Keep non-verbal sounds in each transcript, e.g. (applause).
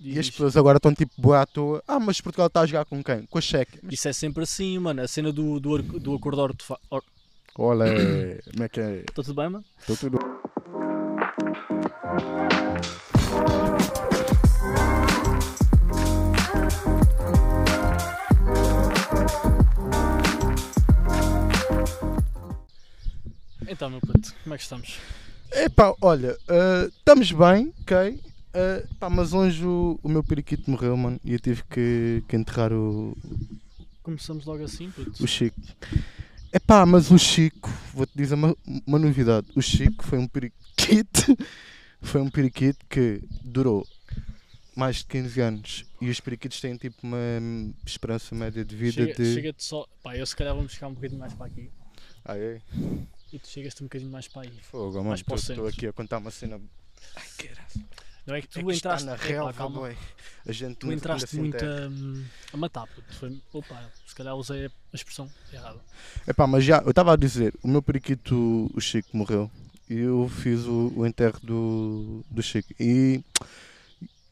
E Diz. as pessoas agora estão tipo boa à toa. Ah, mas Portugal está a jogar com quem? Com a Cheque. Mas, Isso é sempre assim, mano. A cena do, do, do acordo ortofa... or- olha, como é que é? Está tudo bem, mano? Estou tudo. Então, meu puto, como é que estamos? Epá, olha, ah, estamos bem, ok? Ah, pá, mas hoje o, o meu periquito morreu, mano, e eu tive que, que enterrar o, Começamos logo assim, puto. o Chico. Epá, mas o Chico, vou-te dizer uma, uma novidade. O Chico foi um periquito, (laughs) foi um periquito que durou mais de 15 anos. E os periquitos têm tipo uma esperança média de vida Chega- de. Chega-te só. Pá, eu se calhar vamos chegar um bocadinho mais para aqui. Ah, é? E tu chegas-te um bocadinho mais para aí. Fogo, mano, estou aqui a contar uma cena. Ai, caralho. Não é que tu É que entraste na relva, calma. A gente Tu entraste muito a, a matar, puto. Foi, opa, se calhar usei a expressão errada. Epá, mas já, eu estava a dizer, o meu periquito, o Chico, morreu. E eu fiz o, o enterro do, do Chico. E,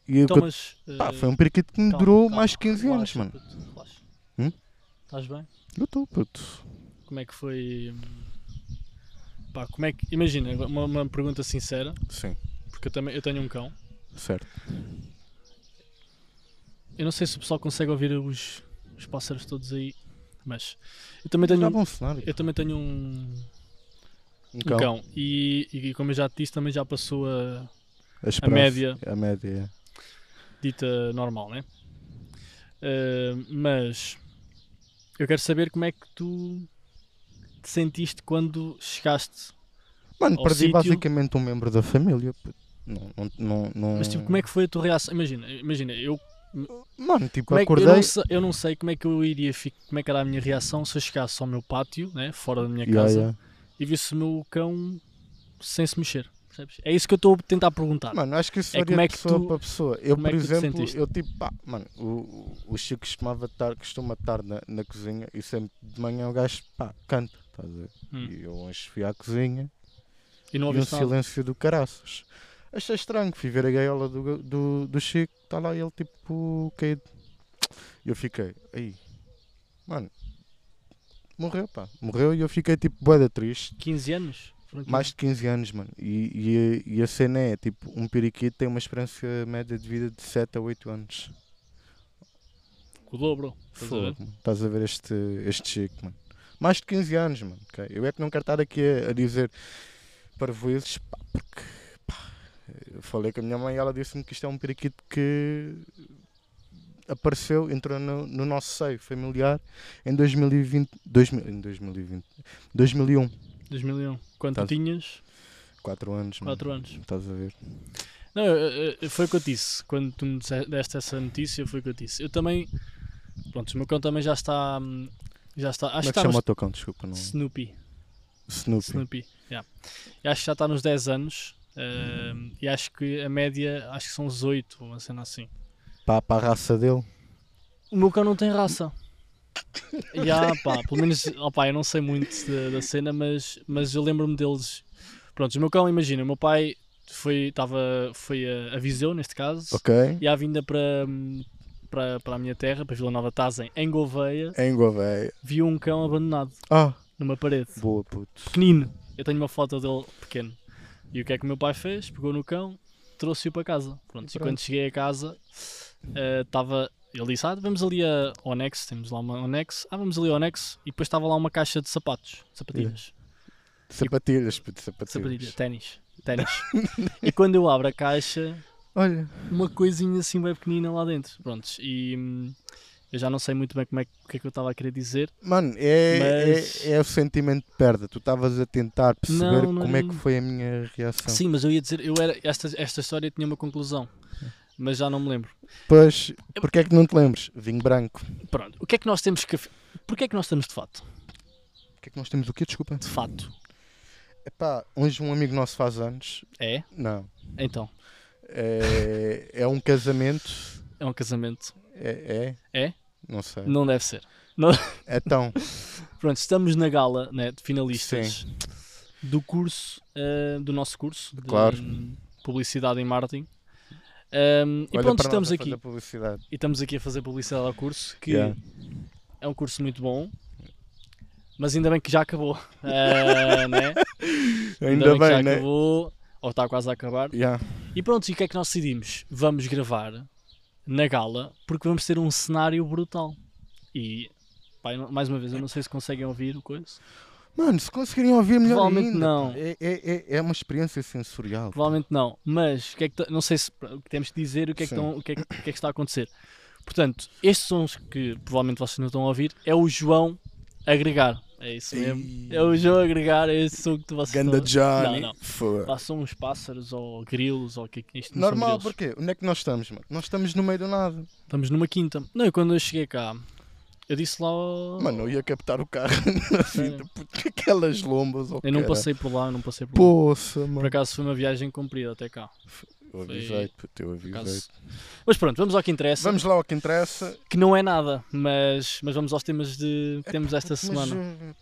e Então, eu, mas. pá, eh, foi um periquito que me calma, durou calma, mais de 15 anos, relaxa, mano. puto, relaxa. Hum? Estás bem? Eu estou, puto. Como é que foi. hum, Pá, como é que. Imagina, uma, uma pergunta sincera, Sim, porque eu também eu tenho um cão. Certo. Eu não sei se o pessoal consegue ouvir os, os pássaros todos aí, mas eu também tenho, um, eu também tenho um, Um um cão. cão. E, e como eu já te disse, também já passou a A, esperança- média. A média. dita normal, né? Ah, mas eu quero saber como é que tu te sentiste quando chegaste. Mano, perdi sítio- basicamente um membro da família. puto. Não, não, não, não... Mas tipo, como é que foi a tua reação? Imagina, imagina, eu, Mano, tipo, como é que, eu, acordei. não sei, eu não sei como é que eu iria fi- como é que era a minha reação se eu chegasse ao meu pátio, né, fora da minha Yeah, casa, yeah. e visse o meu cão sem se mexer. percebes? É isso que eu estou a tentar perguntar. Mano, acho que isso É como é que pessoa tu- para pessoa. Eu, é por te exemplo, eu tipo, pá, mano, o, o- Chico costumava estar, costuma estar na, na cozinha e sempre de manhã o gajo, pá, canta? Hum. E eu hoje fui à cozinha E não e um nada. silêncio do caraças. Achei estranho, fui ver a gaiola do, do, do Chico, está lá ele tipo caído. E eu fiquei, aí, mano, morreu, pá, morreu e eu fiquei tipo boeda triste. 15 anos? Foram 15 Mais de 15 anos, mano. E, e, a- e a cena é, tipo, um periquito tem uma esperança média de vida de 7 a 8 anos. O dobro. Estás a ver? Estás a ver este, este chico, mano. Mais de 15 anos, mano. ok? Eu é que não quero estar aqui a, a dizer para vocês, pá, porque eu falei com a minha mãe e ela disse-me que isto é um periquito que apareceu, entrou no, no nosso seio familiar em 2020, 2000, em 2020, 2001, 2001. Quando tu tinhas 4 anos, mano. 4 anos. Estás a ver? Não, foi o que eu disse. Quando tu me deste essa notícia, foi o que eu disse. Eu também. Pronto, o meu cão também já está. Já está. Acho Como é que que chama nos o teu cão? Desculpa, não. Snoopy. Snoopy. Snoopy. yeah. Acho que já está nos 10 anos. Hum, e acho que a média, acho que são os 8, uma cena assim. Para, para a raça dele. O meu cão não tem raça. (laughs) Já, pá, pelo menos, opá, eu não sei muito da, da cena, mas, mas eu lembro-me deles. Pronto, o meu cão, imagina, o meu pai foi, tava, foi a, a Viseu, neste caso, Ok. e à vinda para, para, para a minha terra, para Vila Nova Tazem, em Gouveia, Em Gouveia. viu um cão abandonado Ah, numa parede, boa puto. pequenino. Eu tenho uma foto dele pequeno. E o que é que o meu pai fez? Pegou no cão, trouxe-o para casa. Pronto, e, pronto. quando cheguei a casa, eh, estava. ele disse: Ah, vamos ali a Onex, temos lá uma Onex. Ah, vamos ali a Onex. E depois estava lá uma caixa de sapatos, sapatilhas. Sapatilhas, puto, sapatilhas. Sapatilhas, ténis. Ténis. e quando eu abro a caixa, Olha, uma coisinha assim bem pequenina lá dentro. Prontos, e hum, eu já não sei muito bem como é, o que é que eu estava a querer dizer. mano, é, Mas- é, é o sentimento de perda. Tu estavas a tentar perceber Não, não como é é que foi a minha reação. Sim, mas eu ia dizer, eu era, esta, esta história tinha uma conclusão, mas já não me lembro. Pois, porque é que não te lembres? Vinho branco. Pronto, o que é que nós temos que. Porquê é que nós estamos de fato? O que é que nós temos o quê? Desculpa. De fato. Epá, hoje um amigo nosso faz anos. É? Não. Então, É, é um casamento. É um casamento. É? É? É? Não sei. Não deve ser. Então, (laughs) Pronto, estamos na gala né, de finalistas do curso, eh, do nosso curso de Claro. Publicidade em Marketing. Um, e Olha pronto, estamos aqui. E estamos aqui a fazer publicidade ao curso, que Yeah. é um curso muito bom. Mas ainda bem que já acabou. Ah, (laughs) né? Ainda, que bem, já né? acabou. Ou está quase a acabar. Yeah. E pronto, e o que é que nós decidimos? Vamos gravar na gala porque vamos ter um cenário brutal. E pá, não- mais uma vez, eu não sei se conseguem ouvir o coisa. Mano, se conseguirem ouvir melhor Provavelmente ainda, não. É, é, é, é uma experiência sensorial. Provavelmente não. Mas o que é que não sei se temos que dizer o que é que, estão- o que, é que, o que é que está a acontecer. Portanto, estes sons que provavelmente vocês não estão a ouvir é o João agregar. É isso mesmo. Ei. É o João agregar, é esse som que vocês Ganda Johnny. Não, não. São uns pássaros ou grilos ou o que é que isto Normal, porquê? Onde é que nós estamos, mano? Nós estamos no meio do nada. Estamos numa quinta. Não, e quando eu cheguei cá, eu disse lá. Mano, eu ia captar o carro na vida. Porque aquelas lombas. Oh, eu não cara. passei por lá, eu não passei por lá. Poça, Por mano. acaso foi uma viagem comprida até cá. Eu avisei-te, puto, eu avisei Mas pronto, vamos ao que interessa. Vamos lá ao que interessa. Que não é nada, mas, mas vamos aos temas de, que temos esta Mas, semana. uh,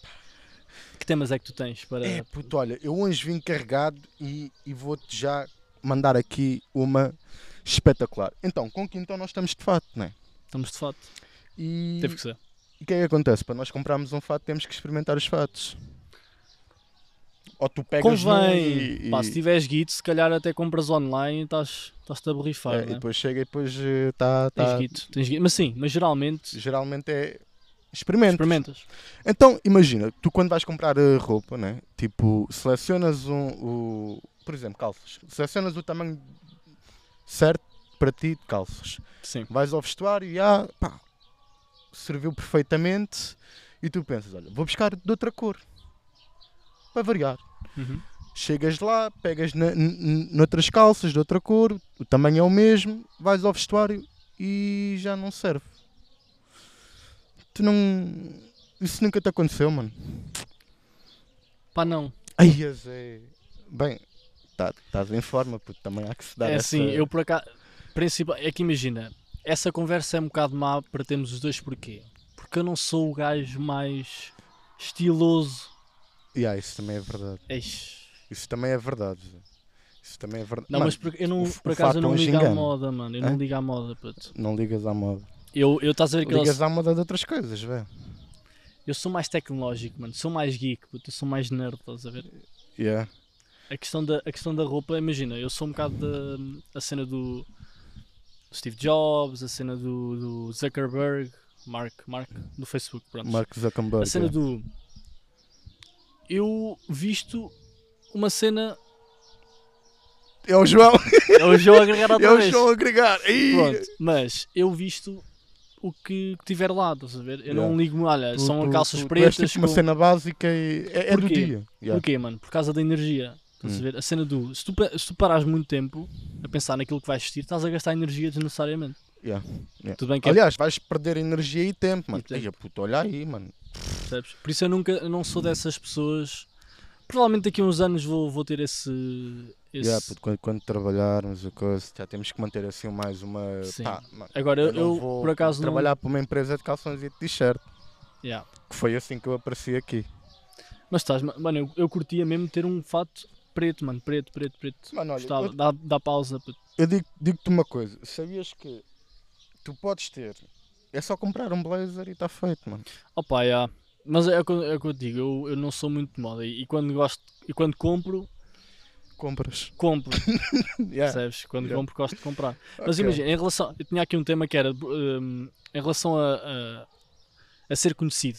Que temas é que tu tens para. É, puto, olha, eu hoje vim carregado e, e vou-te já mandar aqui uma espetacular. Então, com que então nós estamos de fato, não é? Estamos de fato. E Teve que ser. e o que é que acontece? Para nós comprarmos um fato, temos que experimentar os fatos. Ou tu pegas Convém. e, e, Pá, se tiveres Git, se calhar até compras online e estás- estás-te a borrifar. é, né? e depois chega e depois está. Tens Tá, Git, tens Git. Mas sim, mas geralmente geralmente é. Experimenta. experimentas. Então, imagina, tu quando vais comprar eh, roupa, né? Tipo, selecionas um, o. Por exemplo, calças. Selecionas o tamanho certo para ti de calças. Sim. Vais ao vestuário e ah, pá, serviu perfeitamente. E tu pensas, olha, vou buscar de outra cor. Para variar. Uhum. Chegas lá, pegas na, noutras calças de outra cor, o tamanho é o mesmo, vais ao vestuário e já não serve. Tu não. Isso nunca te aconteceu, mano. Pá, não. Ai, Zé. Bem, tá- estás em forma, puto, também há que se dar É essa... assim, eu por acaso. Principal, é que imagina, essa conversa é um bocado má para termos os dois porquê? Porque eu não sou o gajo mais estiloso. Yeah, isso também é verdade. Eish. Isso também é verdade. Isso também é verdade. Não, Mano, mas por, eu não, o por acaso eu não hoje ligo à engana. moda, mano. Eu Hã? não ligo à moda, puto. Não ligas à moda. Eu, eu estás a ver que Ligas à moda de outras coisas, velho. eu sou mais tecnológico, mano. Sou mais geek, puto. Eu sou mais nerd, estás a ver? Yeah. A questão da, a questão da roupa, imagina, eu sou um bocado da a cena do Steve Jobs, a cena do, do Zuckerberg, Mark, Mark, do Facebook, pronto. Mark Zuckerberg. a cena é. do. Eu visto uma cena. É o João! É o João agregar (laughs) outra É o vez. João a agregar! Pronto, mas eu visto o que tiver lá, estás a ver? Eu não Yeah. ligo, olha, Tu- são tu- calças tu- tu és pretas. tipo uma com- cena básica e é, é do dia. Yeah. Porquê, mano? Por causa da energia. Estás a Hum. ver? A cena do. Se tu, se tu parares muito tempo a pensar naquilo que vais vestir, estás a gastar energia desnecessariamente. Yeah, yeah. Tudo bem que é, Aliás, vais perder energia e tempo, mano. E tempo. Ei, puto, olha aí, mano. Percebes? Por isso eu nunca eu não sou dessas pessoas. Provavelmente daqui a uns anos vou, vou ter esse. esse... Yeah, puto, quando, quando trabalharmos a coisa, já temos que manter assim mais uma. Sim. Pá, Agora eu, não eu, vou por acaso não. trabalhar para uma empresa de calções e de t-shirt. Yeah. Que foi assim que eu apareci aqui. Mas estás, mano, eu, eu curtia mesmo ter um fato preto, mano, preto, preto, preto. Mano, olha, Gostava, eu, dá, dá pausa. puto. eu digo- digo-te uma coisa. Sabias que tu podes ter. É só comprar um blazer e está feito, mano. Opa, yeah. Mas é o que eu- é o que eu digo, eu, eu não sou muito de moda e, e quando gosto, e quando compro, Compras. compro, (laughs) Yeah. percebes? Quando Yeah. compro, gosto de comprar. Mas Ok. imagina, em relação, eu tinha aqui um tema que era hum, em relação a, a, a ser conhecido.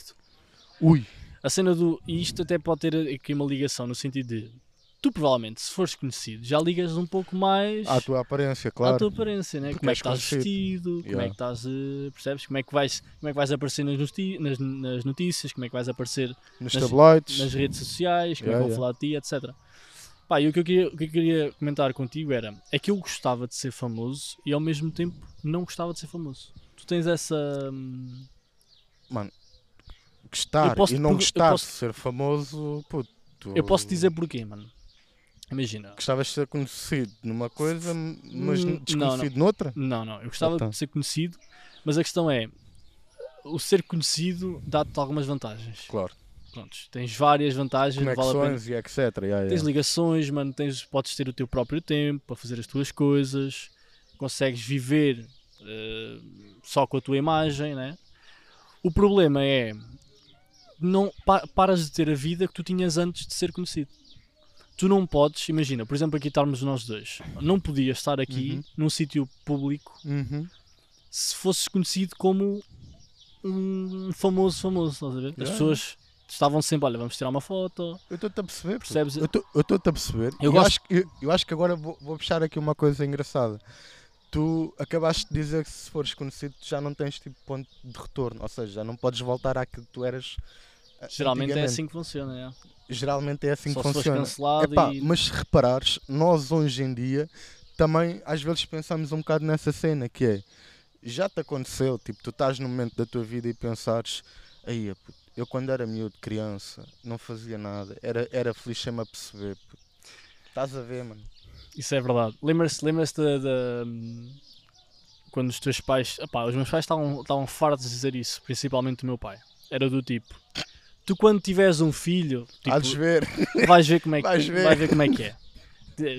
Ui. A cena do. E isto até pode ter aqui uma ligação no sentido de. Tu provavelmente, se fores conhecido, já ligas um pouco mais À tua aparência, à claro. tua aparência, né? Porque como é que estás conhecido. vestido, como é Yeah. que estás. eh, percebes? Como é que vais, como é que vais aparecer nas, noti- nas, nas notícias, como é que vais aparecer Nos nas- nas redes sociais, como é Yeah, que vão falar de ti, etc. Pá, e o que, eu queria, o que eu queria comentar contigo era é que eu gostava de ser famoso e ao mesmo tempo não gostava de ser famoso. Tu tens essa. hum, Gostar Eu posso e não gostar posso- de ser famoso, puto. Eu posso dizer porquê, mano. Imagina. Gostavas de ser conhecido numa coisa, mas Hum, não, desconhecido noutra? Não, não, eu gostava Então. de ser conhecido, mas a questão é. O ser conhecido dá-te algumas vantagens. Claro. Prontos, tens várias vantagens, vale a pena. Conexões e etc. Yeah, Tens yeah. ligações, mano, tens, podes ter o teu próprio tempo para fazer as tuas coisas consegues viver eh, só com a tua imagem, né? O problema é não pa- paras de ter a vida que tu tinhas antes de ser conhecido. Tu não podes, imagina, por exemplo, aqui estarmos nós dois, não podias estar aqui Uhum. num sítio público Uhum. se fosses conhecido como um famoso famoso, estás a ver? As Yeah. pessoas estavam sempre, olha, vamos tirar uma foto, Eu estou-te a perceber. percebes? Eu estou-te a perceber. Eu Eu, gosto- acho, que- eu, eu acho que agora vou, vou puxar aqui uma coisa engraçada. Tu acabaste de dizer que se fores conhecido já não tens tipo ponto de retorno, ou seja, já não podes voltar àquilo que tu eras. Geralmente é assim que funciona, é. Geralmente é assim Só que funciona. Epá, e... Mas se reparares, nós hoje em dia também às vezes pensamos um bocado nessa cena que é já te aconteceu, tipo, tu estás num momento da tua vida e pensares, aí eu quando era miúdo, criança, não fazia nada, era, era feliz sem me a perceber. puto." Estás a ver, mano? Isso é verdade. Lembra-se lembra da, da- Quando os teus pais. Epá, os meus pais estavam, estavam fartos de dizer isso, principalmente o meu pai. Era do tipo. Tu quando tiveres um filho, tipo, ver. vais ver como é que Vais ver. vai ver como é que é.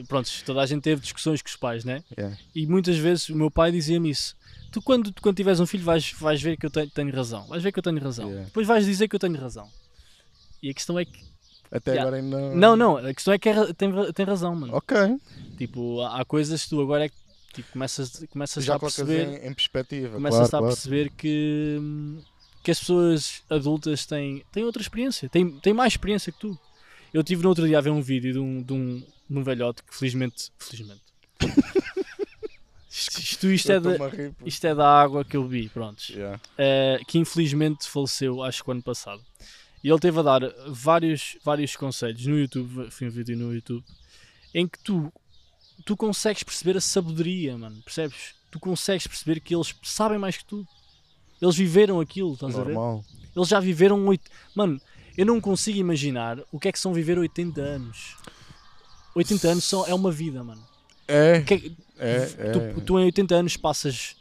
Pronto, toda a gente teve discussões com os pais, né? Yeah. E muitas vezes o meu pai dizia-me isso. Tu quando, tu, quando tiveres um filho vais, vais ver que eu tenho, tenho razão. Vais ver que eu tenho razão. Yeah. Depois vais dizer que eu tenho razão. E a questão é que. Até Yeah. agora ainda. Não, não, a questão é que é tem, tem razão, mano. Ok, Tipo, há há coisas que tu agora é que tipo, começas, começas já a perceber, em, em perspectiva. começas claro, a claro. perceber que, hum, que as pessoas adultas têm, têm outra experiência, têm, têm mais experiência que tu. Eu tive no outro dia a ver um vídeo de um, de um, de um velhote que felizmente. Felizmente. (laughs) isto, isto, é da, isto é da água que eu vi, prontos. Yeah. Eh, que infelizmente faleceu, acho que o ano passado. E ele teve a dar vários, vários conselhos no YouTube, foi um vídeo no YouTube, em que tu, tu consegues perceber a sabedoria, mano, percebes? Tu consegues perceber que eles sabem mais que tu. Eles viveram aquilo, estás a ver? Normal. Eles já viveram oito. Mano, eu não consigo imaginar o que é que são viver 80 anos. 80 anos são, é uma vida, mano. É, O que é que- é, é. tu, tu em 80 anos passas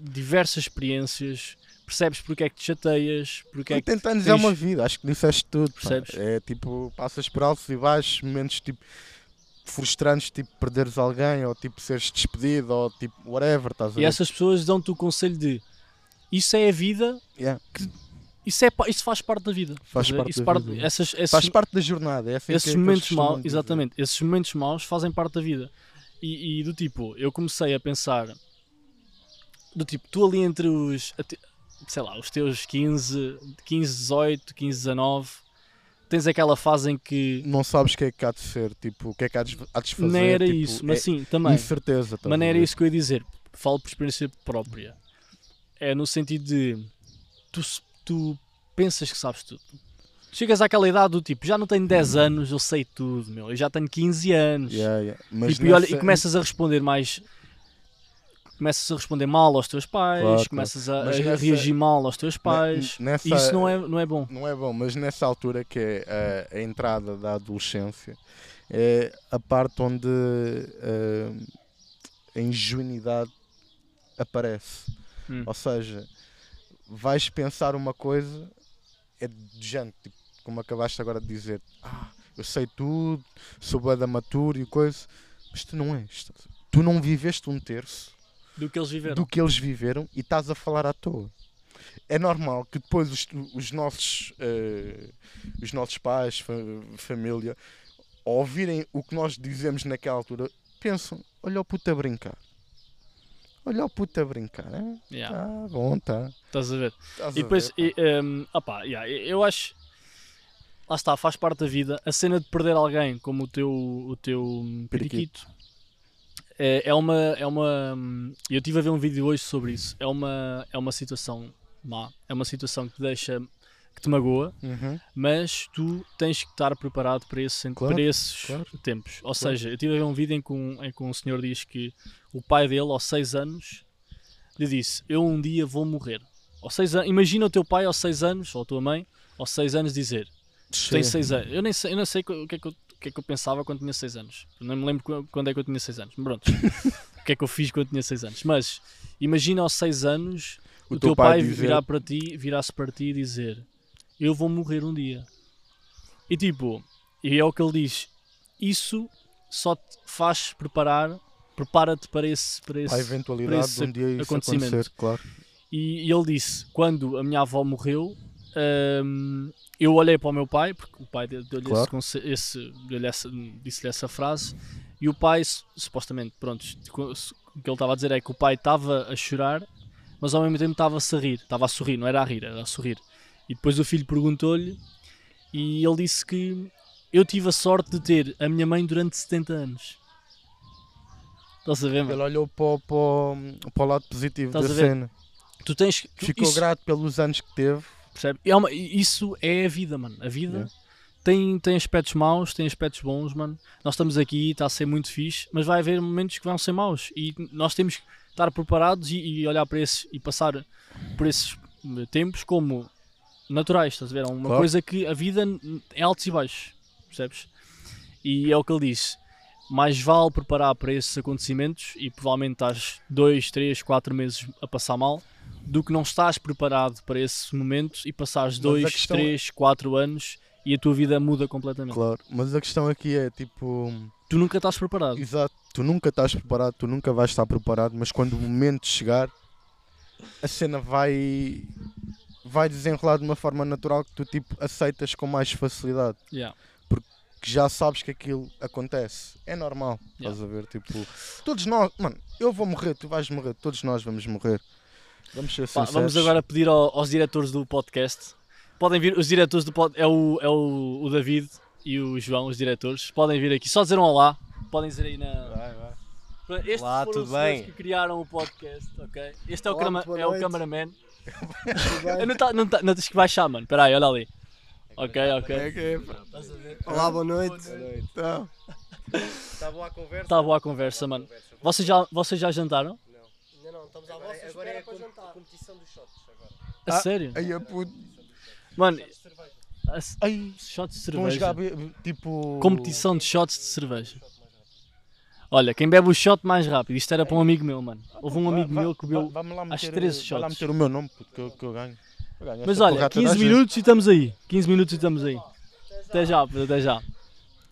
diversas experiências, percebes porque é que te chateias, porque é que 80 anos tens- é uma vida, acho que disseste tudo. pá. Percebes? É tipo, passas por altos e baixos, momentos tipo frustrantes, tipo perderes alguém, ou tipo seres despedido, ou tipo whatever, estás a E ver? essas pessoas dão-te o conselho de isso é a vida, Yeah, isso, é, isso faz parte da vida. Faz parte isso da vida, Essas, esses, Faz parte da jornada, é assim esses que, que momentos maus, dizer. exatamente, esses momentos maus fazem parte da vida. E, e do tipo, eu comecei a pensar do tipo, tu ali entre os sei lá, os teus 15, 15, 18, 15, 19, tens aquela fase em que Não sabes o que é que há de ser, tipo, o que é que há de, há de fazer. não era tipo, isso, mas é sim, também. Incerteza, estás Mas não era isso que eu ia dizer. Falo por experiência própria. É no sentido de tu, tu pensas que sabes tudo. Chegas àquela idade do tipo, já não tenho 10 anos, eu sei tudo, meu. Eu já tenho 15 anos. Yeah, yeah. Mas Tipo, e, nessa- e começas a responder mais. Começas a responder mal aos teus pais, Claro, começas a, a nessa- reagir mal aos teus pais. nessa- E isso não é, não é bom. Não é bom, mas nessa altura que é a, a entrada da adolescência, é a parte onde eh, a ingenuidade aparece. Hum. Ou seja, vais pensar uma coisa, é de gente, tipo, como acabaste agora de dizer, ah, eu sei tudo, sou bué da maturo e coisa, mas tu não és. Tu não viveste um terço Do que eles viveram. do que eles viveram e estás a falar à toa. É normal que depois os, os nossos, eh, os nossos pais, fa- família, ao ouvirem o que nós dizemos naquela altura, pensam: olha o puto a brincar. Olha o puto a brincar. É? Yeah, Ah, bom, tá. Estás a ver? E depois, ver, e, um, opá, yeah, eu acho. Lá está, faz parte da vida. A cena de perder alguém como o teu, o teu hum, periquito é, é uma. É uma hum, eu estive a ver um vídeo hoje sobre isso. É uma, é uma situação má. É uma situação que te deixa. Que te magoa, Uhum. mas tu tens que estar preparado para, esse, Claro, para esses claro. tempos. Ou Claro. seja, eu estive a ver um vídeo em que um, em que um senhor diz que o pai dele, aos 6 anos, lhe disse: Eu um dia vou morrer. Aos seis an- Imagina o teu pai aos 6 anos, ou a tua mãe, aos 6 anos, dizer: Tu tens Sim. 6 anos. Eu nem sei, eu não sei o que, é que eu, o que é que eu pensava quando tinha 6 anos. Não me lembro qu- quando é que eu tinha 6 anos. Pronto. (laughs) o que é que eu fiz quando tinha 6 anos. Mas imagina aos 6 anos o, teu, pai, dizer- virar para ti, virar-se para ti e dizer: Eu vou morrer um dia. E tipo, e é o que ele diz: Isso só te faz preparar prepara-te para esse, para esse a eventualidade esse de um dia isso acontecimento. acontecer, claro. E, e ele disse: quando a minha avó morreu, hum, eu olhei para o meu pai, porque o pai deu- deu-lhe Claro. esse esse, deu-lhe essa- disse-lhe essa frase, e o pai, su- supostamente, pronto, o que ele estava a dizer é que o pai estava a chorar, mas ao mesmo tempo estava-se a rir, estava a sorrir, não era a rir, era a sorrir. E depois o filho perguntou-lhe, e ele disse que eu tive a sorte de ter a minha mãe durante 70 anos. Estás a ver, mano? Ele olhou para, o- para, para o lado positivo Estás da cena. Tu tens tu- Ficou isso- grato pelos anos que teve. Percebe? É uma- isso é a vida, mano. A vida Yeah. tem, tem aspectos maus, tem aspectos bons, mano. Nós estamos aqui, está a ser muito fixe, mas vai haver momentos que vão ser maus. E nós temos que estar preparados e, e olhar para esses e passar por esses tempos como naturais, estás a ver? É uma Claro. coisa que a vida é altos e baixos, percebes? E é o que ele disse. Mais vale preparar para esses acontecimentos e provavelmente estás 2, 3, 4 meses a passar mal do que não estás preparado para esse momento e passares Mas a 2, questão- 3, 4 anos e a tua vida muda completamente. Claro. Mas a questão aqui é tipo. Tu nunca estás preparado. Exato, tu nunca estás preparado, tu nunca vais estar preparado, mas quando o momento chegar, a cena vai vai desenrolar de uma forma natural que tu tipo aceitas com mais facilidade, Yeah. que já sabes que aquilo acontece. É normal, estás a ver? Tipo, todos nós, mano, eu vou morrer, tu vais morrer, todos nós vamos morrer. Vamos ser Pá, sinceros. vamos agora pedir ao- aos diretores do podcast. Podem vir, os diretores do podcast, é, o, é o, o David e o João, os diretores. Podem vir aqui, só dizer um olá. Podem dizer aí na. Vai, vai. Estes Olá, foram tudo os bem? que criaram o podcast, ok? Este é o, Olá, boa é o cameraman. Eu não, tá, não, tá, não tens que baixar, mano. Espera aí, olha ali. Ok, ok. É que é. Olá, boa noite. Então, Está boa a conversa? Está boa a conversa, mano. Vocês já, vocês já jantaram? Ainda não, estamos à vossa Agora é espera a para com- jantar. competição dos shots agora. A Ah, sério? aí a puto. Mano, Ai, shots de cerveja. jogar be- tipo. Competição de shots de cerveja. Olha, quem bebe o shot mais rápido. Isto era para um amigo meu, mano. Houve um amigo Vai- meu que bebeu. às meter, 13 vai lá shots. meter o meu nome, puto, que eu, que eu ganho. Eu ganho Mas olha, porra a toda a 15 gente. minutos e estamos aí. 15 minutos e estamos aí. Até já, puto, até já.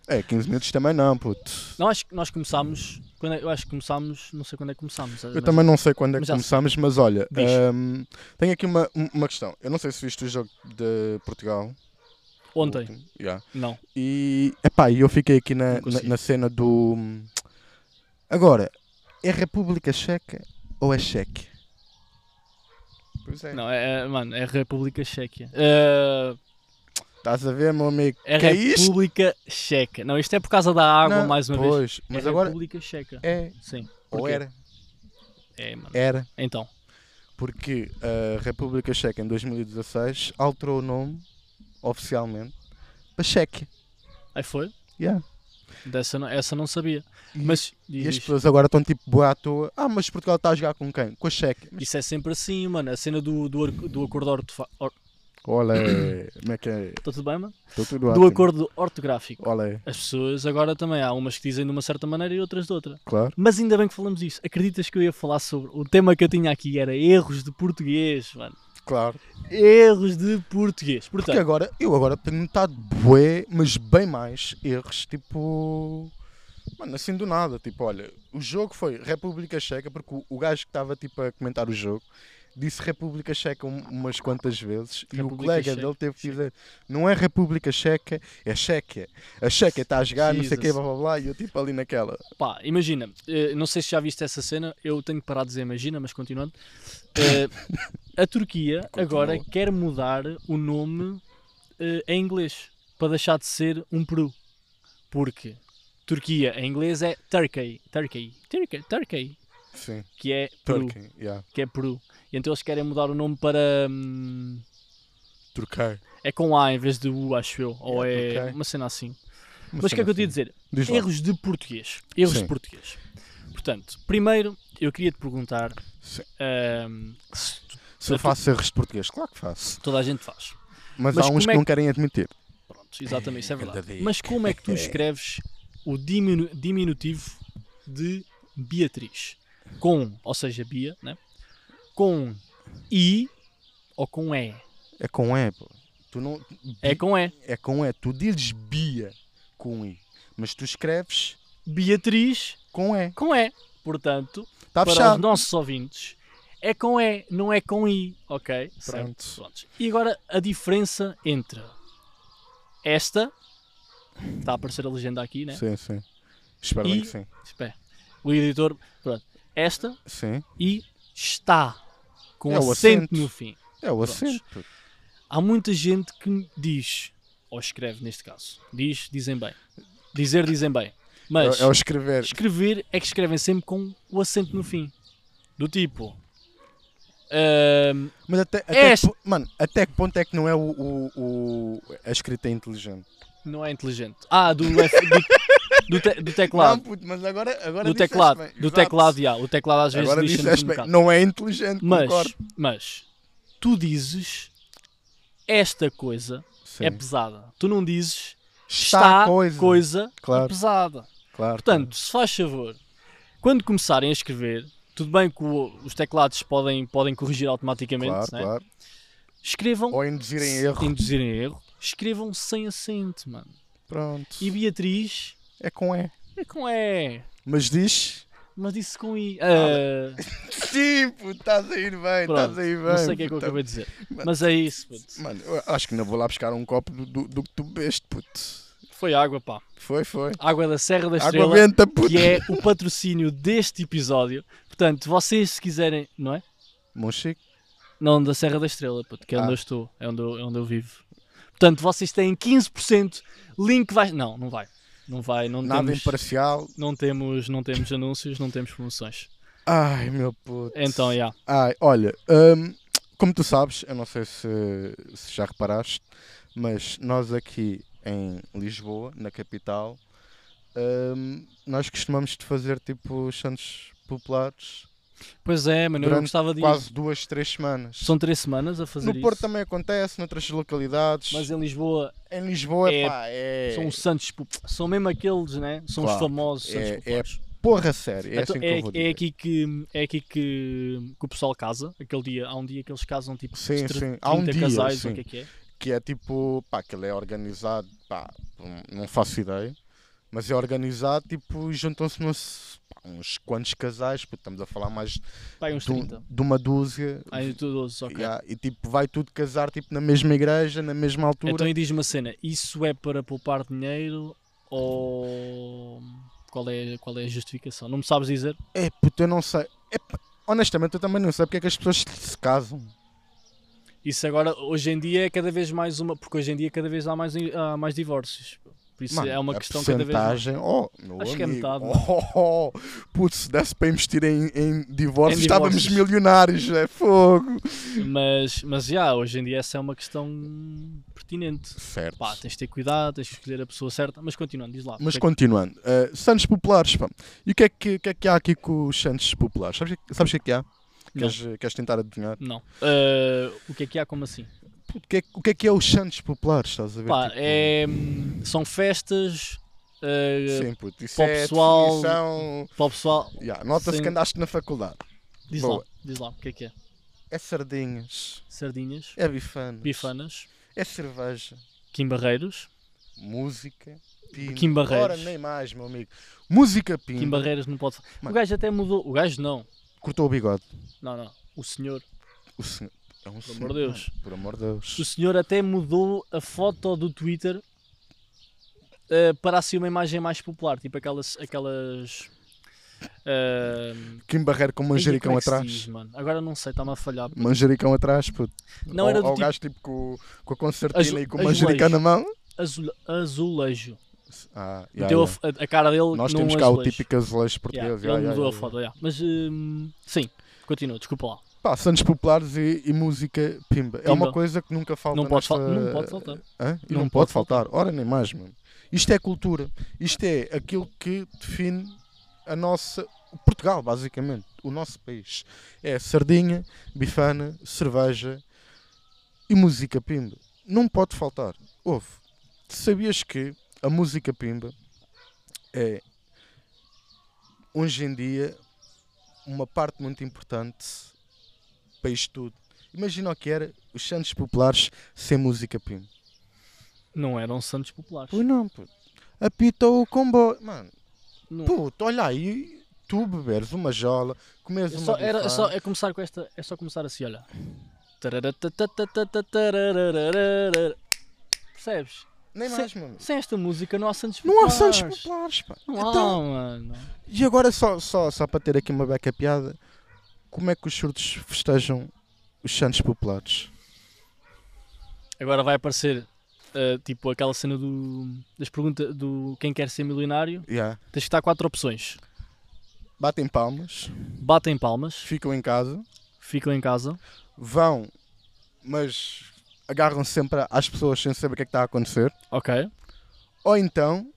É, 15 minutos também não, puto. Não, acho que nós começámos. Quando é- eu acho que começámos. Não sei quando é que começámos. Eu mas- também não sei quando é que mas já começamos, mas olha, Diz. hum, tenho aqui uma, uma questão. Eu não sei se viste o jogo de Portugal. Ontem. último, yeah. Não. E, epá, eu fiquei aqui na, na, na cena do. Agora, é República Checa ou é Cheque? Pois é. Não, é, é- mano, é República Checa. É, Estás a ver, meu amigo? é que é? República Checa. Não, isto é por causa da água, Não, mais uma vez. Pois, mas é agora República Checa. é. Sim. Ou Porquê? era. É, mano. Era. Então. Porque a República Checa em 2016 alterou o nome oficialmente para Cheque. Aí foi. Yeah. Dessa, não- essa não sabia. E, Mas e diz, as pessoas agora estão tipo boa à toa. Ah, mas Portugal está a jogar com quem? Com a Cheque. Mas, isso é sempre assim, mano. A cena do, do, do acordo ortográfico. olha, (coughs) como é que é? Está tudo bem, mano? Estou tudo Do ótimo. acordo ortográfico. Olha, As pessoas agora também há umas que dizem de uma certa maneira e outras de outra. claro. Mas ainda bem que falamos disso. Acreditas que eu ia falar sobre. O tema que eu tinha aqui era erros de português, mano. Claro. Erros de português. Porque Portanto, agora, eu agora tenho notado bué, mas bem mais erros, tipo... Mano, assim do nada, tipo, olha, o jogo foi República Checa, porque o, o gajo que estava tipo a comentar o jogo disse República Checa um- umas quantas vezes e o República colega Checa, dele teve que dizer não é República Checa, é Checa. A Checa está a jogar, não sei o Jesus. blá blá blá, e eu tipo ali naquela. pá, imagina. eh, não sei se já viste essa cena. Eu tenho que parar de dizer imagina, mas continuando. Eh, a Turquia (laughs) agora quer mudar o nome eh, em inglês para deixar de ser um Peru. Porque Turquia em inglês é Turkey. Turkey. Turkey. Turkey. Sim, Que é Peru. Turkey, yeah. Que é Peru. E então eles querem mudar o nome para. hum, é com A em vez de U, acho eu. Ou é uma cena assim. Mas o que é que eu te ia assim. dizer? Diz lá. Erros de português. Erros Sim. de português. Portanto, primeiro eu queria te perguntar Sim. hum, se Se eu faço erros de português, claro que faço. toda a gente faz. Mas, Mas há uns como que é não que- querem admitir. Pronto, exatamente, isso é Ganda verdade. dica. Mas como é que tu (laughs) escreves o diminu- diminutivo de Beatriz? Com, ou seja, Bia, né? Com I ou com E? É com E, pô. Tu não... É com E. É com E. Tu dizes Bia com I. Mas tu escreves Beatriz com E. com E. Portanto, Está para os nossos ouvintes, é com E, não é com I, ok? Certo. Pronto. Prontos. E agora a diferença entre esta, está a aparecer a legenda aqui, né? Sim, sim. Espero bem E- que sim. Espera, o editor, pronto, esta Sim. e está, com É o acento, acento. no fim. É o Prontos. acento. Há muita gente que diz, ou escreve neste caso, diz, dizem bem. Dizer, dizem bem. Mas É, é o escrever. escrever é que escrevem sempre com o acento no fim. Do tipo. Mas até, até Este- que, mano, até que ponto é que não é o, o, o- a escrita inteligente? não é inteligente. Ah, do, F- do, do, te- do teclado. Não, puto, mas agora, agora do teclado. bem. Do Exato. teclado, já. O teclado às vezes Agora um bem. Não é inteligente, Mas, concordo. mas, tu dizes esta coisa Sim. é pesada. Tu não dizes Está, está, coisa. coisa Claro, pesada. claro. Portanto, se faz favor, quando começarem a escrever, tudo bem que o- os teclados podem, podem corrigir automaticamente, claro, né? claro. escrevam, Ou induzirem erro. induzirem erro, escrevam sem acento, mano. Pronto. E Beatriz É com E. é com E, Mas diz. mas disse com I. Ah, (laughs) Sim, puto, estás a ir bem, estás a ir bem. não sei o que é que eu acabei de dizer. Mas é isso, puto. Mano, eu acho que ainda vou lá buscar um copo do, do, do que tu bebeste, puto. Foi água, pá. Foi, foi. Água da Serra da Água Estrela, benta, puto. que é o patrocínio deste episódio. Portanto, vocês se quiserem, não é? Monchique. Não, da Serra da Estrela, puto, que é onde Ah. eu estou, é onde eu, é onde eu vivo. Portanto, vocês têm 15%, link vai... Não, não vai. Não vai, não Nada temos, imparcial. não temos, não temos anúncios, não temos promoções. Ai, meu puto. Então, já. Ai, olha, hum, como tu sabes, eu não sei se, se já reparaste, mas nós aqui em Lisboa, na capital, hum, nós costumamos de fazer tipo os santos populares Pois é, mano, eu gostava de quase duas, três semanas. São três semanas a fazer No isso. Porto também acontece, noutras localidades. Mas em Lisboa Em Lisboa, é- pá, é. são os santos, são mesmo aqueles, né? São os Claro, famosos é- santos é populares. Porra sério, é Então, assim que é, eu vou é dizer. aqui que é aqui que, que o pessoal casa, aquele dia, há um dia que eles casam tipo Sim, tre- sim. Há um 30 dia, casais, sim. o que é que é? que é tipo, pá, que ele é organizado, pá, não- faço ideia, mas é organizado, tipo, juntam-se pá, uns quantos casais, porque estamos a falar mais Pai, uns de, um- 30. de uma dúzia, Aí tu 12, ok. yeah, e tipo, vai tudo casar, tipo, na mesma igreja, na mesma altura. Então e diz uma cena, isso é para poupar dinheiro ou qual é, qual é a justificação? Não me sabes dizer? É, puto, eu não sei, é, honestamente, eu também não sei porque é que as pessoas se casam. Isso agora, hoje em dia é cada vez mais uma, porque hoje em dia cada vez há mais, há mais divórcios. Por isso Mano, é uma questão cada vez mais. oh, meu Acho que é amigo, metade, oh, oh, oh, putz, se desse para investir em, em divórcios, Em estávamos divórcios. milionários, é fogo. Mas, mas já, hoje em dia essa é uma questão pertinente. Certo. Pá, tens de ter cuidado, tens de escolher a pessoa certa, mas continuando, diz lá. Mas que é continuando, eh, Santos Populares, pá. E o que é que, que é que há aqui com os Santos Populares? Sabes, o que- sabes o que é que há? Queres, queres tentar adivinhar? que- Não. Ah, o que é que há como assim? O que, é, o que é que é os Santos Populares? Estás a ver? Pá, Tipo, é, são festas ah, Sim, puto, isso para é pessoal- definição... para o pessoal. Yeah, Nota-se que andaste na faculdade. Diz Boa. lá, diz lá, o que é que é? É sardinhas, Sardinhas, é bifanas, bifanas, é cerveja, quimbarreiros, música, pimba. Kim Barreiros. Ora, nem mais, meu amigo. Música pimba. quimbarreiros não pode. O gajo até mudou. O gajo não. Cortou o bigode. Não, não. O senhor. O senhor... Um Por amor de Deus. Por amor de Deus. O senhor até mudou a foto do Twitter ah, para assim uma imagem mais popular, tipo aquelas. aquelas ah, Kim Barreiro com manjericão é atrás. diz, mano? Agora não sei, está-me a falhar. Manjericão atrás, puto. Não ou, era do ou o tipo gajo tipo com, com a concertina Azu- e com o manjericão na mão. azul- azulejo. Ah, yeah, yeah. a, a cara dele Nós temos cá o azulejo. típico azulejo português. Yeah, yeah, ele mudou a foto, mas hum, sim, continua, desculpa lá. Pá, Santos Populares e, e música pimba. É Pimba. uma coisa que nunca falta Não pode, nesta... fal- não pode faltar. Hã? E Não não, pode pode faltar. Ora, nem mais, mano. Isto é cultura. Isto é aquilo que define a nossa... Portugal, basicamente. O nosso país. É sardinha, bifana, cerveja e música pimba. Não pode faltar. Ouve. Sabias que a música pimba é, hoje em dia, uma parte muito importante para isto tudo. Imagina o que era os Santos Populares sem música pimba. Não eram santos populares. Pois não, puto. Apitou o comboio. Mano, Não- puto, olha aí. tu beberes uma jola, comeres É uma só, era, é bifana, só, é começar com esta. É só começar assim, olha. Percebes? nem sem- mais, meu amigo. Sem esta música não há Santos Não há Populares. Santos populares, pá. Não Então, há, mano. E agora, só, só, só para ter aqui uma beca piada, como é que os surdos festejam os Santos populares? Agora vai aparecer uh, tipo aquela cena do, das perguntas do quem quer ser milionário. Yeah. Tens que estar quatro opções. Batem palmas, Batem palmas, ficam em casa, ficam em casa. vão, mas agarram sempre às pessoas sem saber o que é que está a acontecer. Ok. Ou então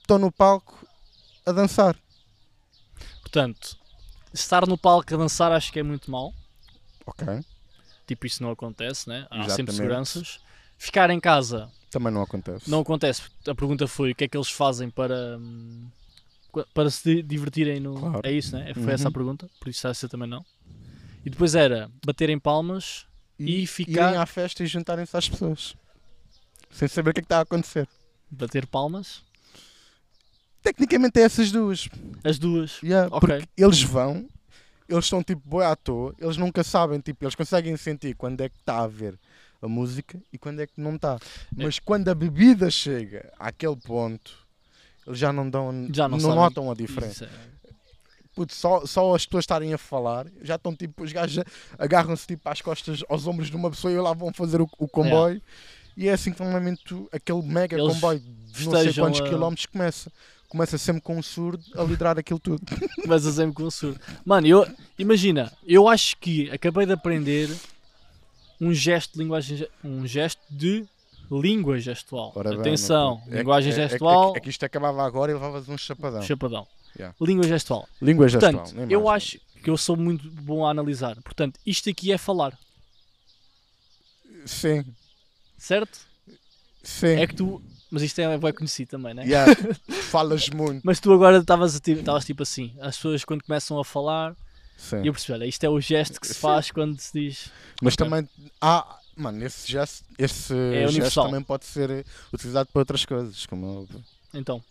estão no palco a dançar. Portanto, estar no palco a dançar acho que é muito mau. Ok. Tipo, isso não acontece, né? Há Exatamente. sempre seguranças. Ficar em casa Também não acontece. não acontece. A pergunta foi o que é que eles fazem para, hum, para se di- divertirem no. Claro. É isso, né? Foi Uhum. essa a pergunta. Por isso essa também não. E depois era baterem palmas. e ficar- irem à festa e juntarem-se às pessoas. Sem saber o que é que está a acontecer. Bater palmas. Tecnicamente é essas duas. As duas. Yeah, Ok. Porque eles vão, eles estão tipo boi à toa, eles nunca sabem, tipo, eles conseguem sentir quando é que está a ver a música e quando é que não está. Mas quando a bebida chega àquele ponto, eles já não dão, Já não não, notam a diferença. É- Putz, só, só as pessoas estarem a falar, já estão tipo, os gajos agarram-se tipo às costas, aos ombros de uma pessoa e lá vão fazer o, o comboio. E é assim que normalmente aquele mega Eles comboio de não sei quantos a- quilómetros começa. Começa sempre com um surdo a liderar aquilo tudo. (laughs) Mas a sempre com surdo. Mano, eu, imagina, eu acho que acabei de aprender um gesto de linguagem, ge- um gesto de língua gestual. Ora bem, Atenção. É que- linguagem é- é que- gestual, É, que isto acabava agora e levavas um chapadão. chapadão. Yeah. Língua gestual. Língua gestual. Portanto, eu acho que eu sou muito bom a analisar. Portanto, isto aqui é falar. Sim, certo? sim. É que tu. Mas isto é bem conhecido também, né? Yeah. (laughs) Falas muito. Mas tu agora estavas a ti- estavas tipo assim, as pessoas quando começam a falar, Sim. e eu percebi, olha, isto é o gesto que se faz quando se diz. Mas também há. Mano, esse gesto, esse É gesto também pode ser utilizado para outras coisas. Como é. Então,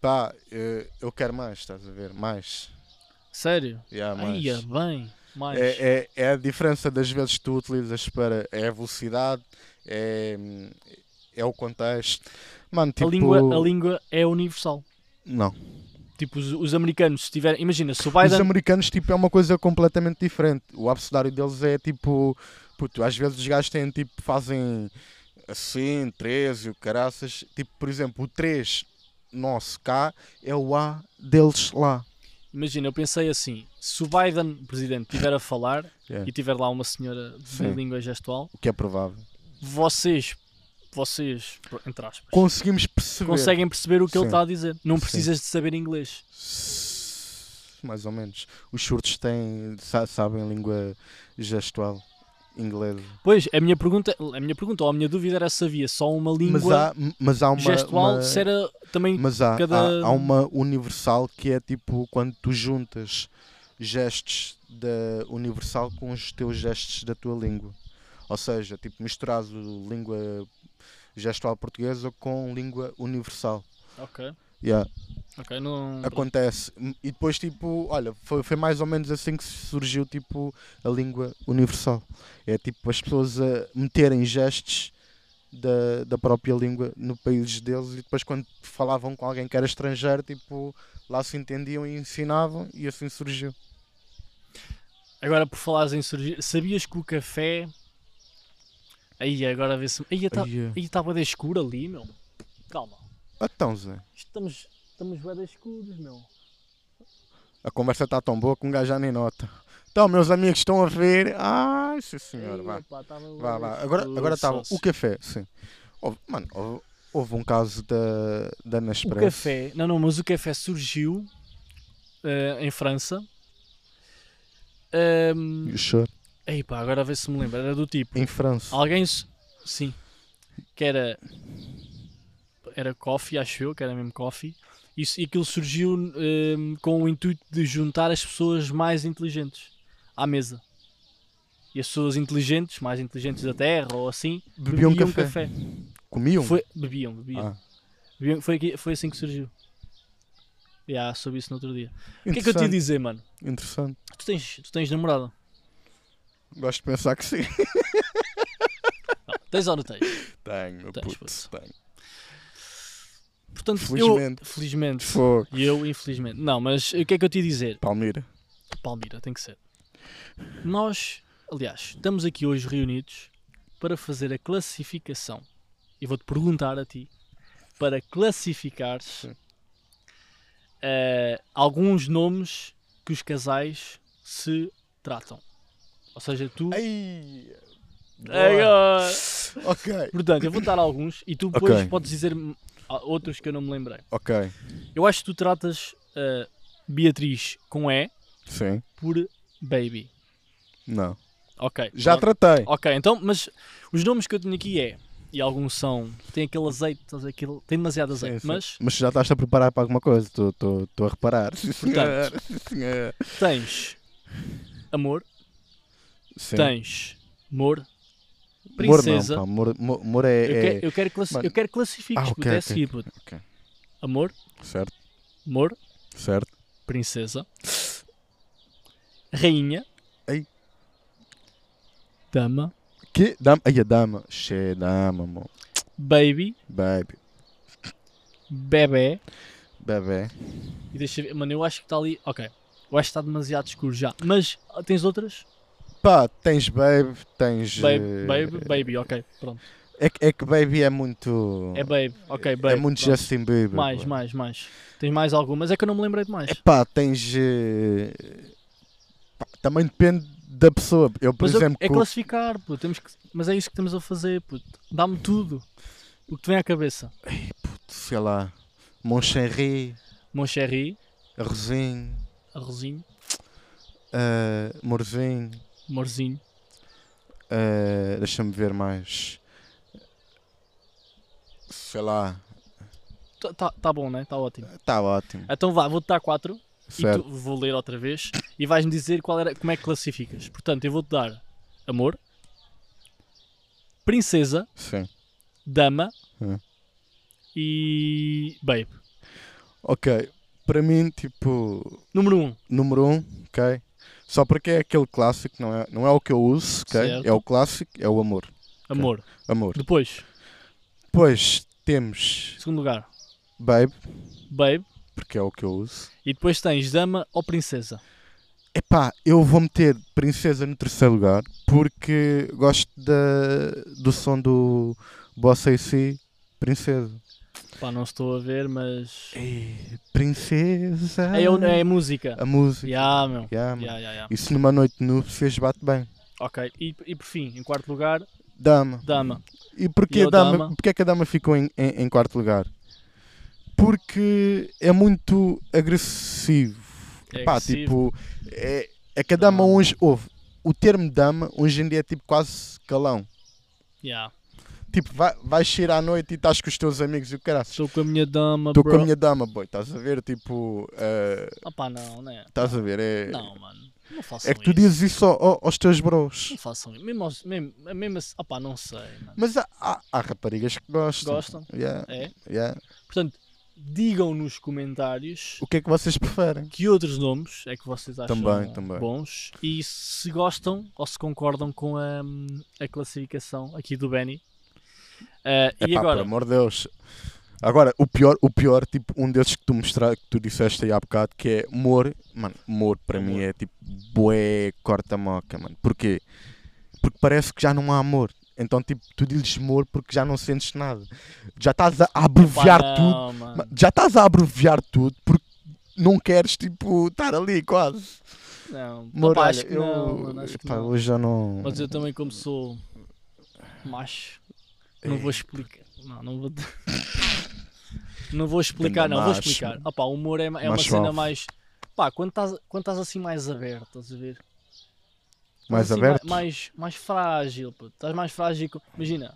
Pá, eh, eu quero mais, estás a ver? Mais. sério? Yeah, mais. Aí, é bem, mais. É, é, é a diferença das vezes que tu utilizas para. É a velocidade, é, é o contexto. Mano, tipo. a, língua, a língua é universal. Não. Tipo, os, os americanos, se tiverem. Imagina, se o Os Biden. americanos, tipo, é uma coisa completamente diferente. O abecedário deles é tipo. Puto, às vezes os gajos têm, tipo, fazem assim, 13 e o caraças. Tipo, por exemplo, o 3 nosso cá é o A deles lá. Imagina, eu pensei assim: se o Biden, presidente, estiver a falar Yeah. e tiver lá uma senhora de Sim. língua gestual, O que é provável. vocês, vocês, entre aspas, Conseguimos perceber. conseguem perceber o que ele Sim. está a dizer. Não Sim. precisas de saber inglês. Mais ou menos. Os surdos têm, sa- sabem língua gestual inglesa. Pois, a minha pergunta, a minha pergunta ou a minha dúvida era se havia só uma Mas língua há, mas há uma. gestual, uma- se era também. Mas há, cada- há, há uma universal que é tipo quando tu juntas gestos da universal com os teus gestos da tua língua. Ou seja, tipo misturares o língua gestual portuguesa com língua universal. Ok, Yeah, não. acontece. E depois tipo, olha, foi, foi mais ou menos assim que surgiu tipo a língua universal. É tipo as pessoas a meterem gestos da, da própria língua no país deles e depois quando falavam com alguém que era estrangeiro, tipo, lá se entendiam e ensinavam e assim surgiu. Agora, por falares em surgir, sabias que o café. Aí, agora a ver se. Aí está Ai, é. tá bué escuro ali, meu. Calma. Então, Zé, Estamos, estamos bué escuros, meu. a conversa está tão boa que um gajo já nem nota. Então, meus amigos estão a ver. Ai, sim senhor, vá. tava Vá, vá. Agora, agora estava sócio. o café, sim. Houve, mano, houve, houve um caso da, da O Nespresso. café, não, não, mas o café surgiu eh, em França. Ehm, E o choro. Ei pá, agora ver se me lembro. Era do tipo: Em França. alguém, sim, que era, era coffee, acho eu, que era mesmo coffee. Isso, e aquilo surgiu ehm, com o intuito de juntar as pessoas mais inteligentes à mesa. E as pessoas inteligentes, mais inteligentes da Terra ou assim, Bebiam café. Comiam? Foi, bebiam, bebiam. Ah, Bebiam- Foi, aqui- foi assim que surgiu. Yeah, soube isso no outro dia. O que é que eu te ia dizer, mano? Interessante. Tu tens, tu tens namorada? Gosto de pensar que sim. Não, tens ou não tens? Tenho, Tens, puto. Tenho. Portanto, Felizmente. Eu, felizmente. Fogo. E eu, infelizmente. Não, mas o que é que eu te ia dizer? Palmira. Palmira, tem que ser. Nós, aliás, estamos aqui hoje reunidos para fazer a classificação. E vou-te perguntar a ti para classificares eh, alguns nomes que os casais se tratam. Ou seja, tu. Ai. Agora. Ok. Portanto, eu vou dar alguns e tu depois Ok. podes dizer outros que eu não me lembrei. Ok. Eu acho que tu tratas eh, Beatriz com E Sim. por Baby. Não. Ok. Já pronto. tratei. Ok, então, mas os nomes que eu tenho aqui é, e alguns são, tem aquele azeite, estás a ver, aquele, tem demasiado azeite, sim. mas Mas já estás a preparar para alguma coisa. Estou a reparar. Sim, Portanto, senhor. (laughs) Sim, senhor. tens amor, Sim. tens amor, Amor princesa. não, pá. Amor- amor é. eu, é- quero, eu, quero classi- Mano. eu quero classifiques, Ah, puto, ok, é ok, a seguir, puto. ok. Amor, Certo, amor, certo. princesa, rainha, Ei. dama, Que? Dama. Ai, a dama. Che, dama, amor. baby, Baby. bebê, Bebê. e deixa eu ver, mano, eu acho que está ali, ok, eu acho que está demasiado escuro já, mas ah, tens outras? Pá, tens baby, tens. Baby, eh, baby, baby, ok, pronto. É, que- é que baby é muito. É baby, ok, baby. É muito pronto. Justin Bieber. Mais, pá. mais, mais. Tens mais algumas? É que eu não me lembrei de mais. Pá, tens. eh, pá, também depende da pessoa. Eu, por Mas eu- exemplo. é classificar, puto. Temos que... Mas é isso que estamos a fazer, puto. Dá-me tudo. O que te vem à cabeça. sei lá. Mon Chéri, Mon chéri, Arrozinho, arrozinho, uh, Morzinho. Amorzinho. eh, Deixa-me ver mais. Sei lá. Tá, tá, tá bom, né? Tá ótimo. Está ótimo. Então vá, vou-te dar quatro. Certo. E tu, vou ler outra vez. E vais-me dizer qual era, como é que classificas. Portanto, eu vou-te dar amor, princesa, Sim. dama Hum. e babe. Ok. Para mim, tipo. Número um. Número 1, um, ok? Só porque é aquele clássico, não é, não é o que eu uso, ok? Certo. É o clássico, é o amor. Amor. Amor. Depois, Depois temos segundo lugar, Babe, babe. porque é o que eu uso. E depois tens dama ou princesa. Epá, eu vou meter Princesa no terceiro lugar porque gosto da, do som do Boss AC Princesa. Pá, não estou a ver, mas. Ei, princesa. É, é a música. A música. Ya, meu. Yeah. Ya, ya, ya. Isso numa noite de núpcias bate bem. Ok. E, e por fim, em quarto lugar, Dama. dama. E porquê, E a dama, dama? porquê é que a dama ficou em, em, em quarto lugar? Porque é muito agressivo. É Pá, agressivo. tipo, é, é que a dama hoje, houve, o termo dama hoje em dia é tipo quase calão. Ya. Tipo, vai, vais sair à noite e estás com os teus amigos e o caralho. Estou com a minha dama, Estou com a minha dama, boy. Estás a ver? Tipo, eh, Ah pá, não, né? estás a ver? É, Não, mano. Não façam é que tu isso. dizes isso ao- ao- aos teus bros. Não façam isso. Mesmo, aos- mesmo, mesmo assim. Ah pá, não sei, mano. Mas há, há, há raparigas que gostam. Gostam? Yeah, É? yeah. Portanto, digam nos comentários O que é que vocês preferem? que outros nomes é que vocês acham Também, também. bons e se gostam ou se concordam com a, a classificação aqui do Benny. E Epá, agora, por amor de Deus. Agora, o pior, o pior, tipo, um desses que tu mostraste, que tu disseste aí há bocado, que é Mor. Mano, Mor para Amor. mim é tipo bué corta-moca, mano. Porquê? Porque parece que já não há amor. Então, tipo, tu dizes Mor porque já não sentes nada. Já estás a abreviar tudo. não, mano. Ma- Já estás a abreviar tudo porque não queres, tipo, estar ali quase. Não, Mor, Opá, olha, acho que eu, não, mano, acho que não. hoje já não. Mas eu também, como sou macho, não vou explicar. Não, não vou. não vou explicar, não, vou explicar. Opá, o humor é, é uma cena mais. Pá, quando estás, quando estás assim mais aberto, estás a ver? Mais assim, aberto? Mais, mais frágil, puto. Estás mais frágil. Imagina.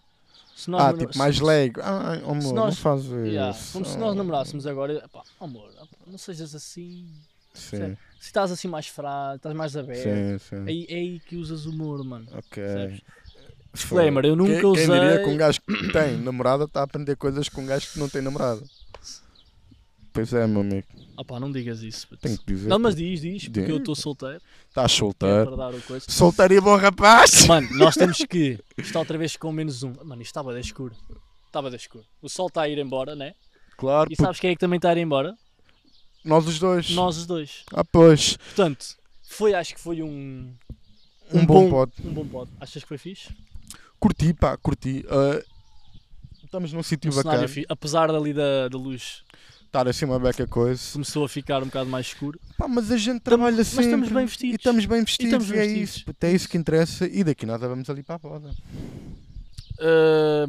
Se nós Ah, namora- tipo, mais leigo. Ah, amor, se não nós- faz Yeah, isso. como se nós namorássemos agora, pá, amor, não sejas assim. Sim, Se estás assim mais frágil, estás mais aberto, sim, sim. aí, é aí que usas humor, mano. Ok. Percebes? Disclaimer, eu Quem- nunca quem, usei. diria que um gajo que tem namorada está a aprender coisas com um gajo que não tem namorada? Pois é, meu amigo. Ah pá, não digas isso. puto. Tenho que dizer. Não, mas diz, diz, porque Diz. eu estou solteiro. Estás solteiro. Solteiro e bom rapaz! Mano, nós temos que. Está outra vez com menos um. Mano, isto estava de escuro. Estava de escuro. O sol está a ir embora, né? Claro, E porque sabes quem é que também está a ir embora? nós os dois. Nós os dois. Ah, pois. Portanto, foi, acho que foi um. Um, bom pod. Um bom pod. Achas que foi fixe? Curti, pá, curti. Ah, estamos num sítio Um bacana. fixe. Apesar dali da, da luz, Estar assim uma beca coisa. começou a ficar um bocado mais escuro. Pá, mas a gente trabalha mas sempre. estamos bem vestidos. E estamos bem vestidos. estamos bem e é vestidos. isso. puto, É isso que interessa. E daqui nada vamos ali para a boda. Ah,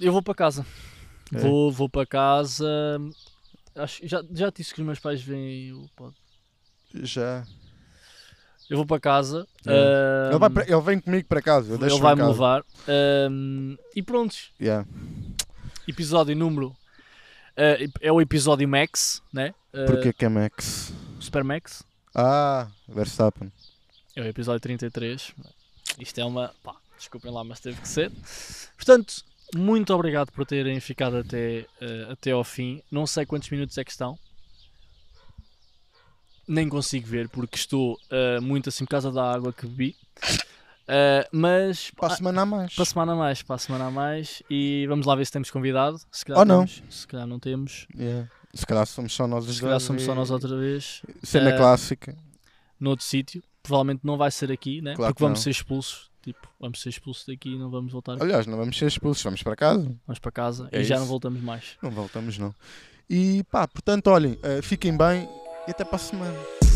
eu vou para casa. É. Vou, vou para casa. Acho, já, já disse que os meus pais veem o pod. Já. Eu vou para casa. É. ah, Ele, vai ele vem comigo para casa. Eu ele vai-me levar. ah, e prontos. Yeah. Episódio número. ah, é o episódio Max, né? Ah, Porquê que é Max? Super Max. Ah, Verstappen. É o episódio 33. Isto é uma. Pá, desculpem lá, mas teve que ser. Portanto, muito obrigado por terem ficado até, eh, até ao fim. Não sei quantos minutos é que estão. Nem consigo ver porque estou eh, muito assim por causa da água que bebi. Eh, mas Para a ah, semana a mais. para a semana a mais, para a semana a mais. E vamos lá ver se temos convidado. Se calhar Ou não. temos, se calhar não temos. Yeah. Se calhar somos só nós Se calhar somos só nós outra vez. Cena Eh, clássica. noutro sítio. Provavelmente não vai ser aqui, né? Claro porque que vamos não. ser expulsos. Tipo, vamos ser expulsos daqui e não vamos voltar aqui. Aliás, não vamos ser expulsos, vamos para casa. Vamos para casa É e já não isso. voltamos mais. Não voltamos, não. E pá, portanto, olhem, eh, fiquem bem e até para a semana.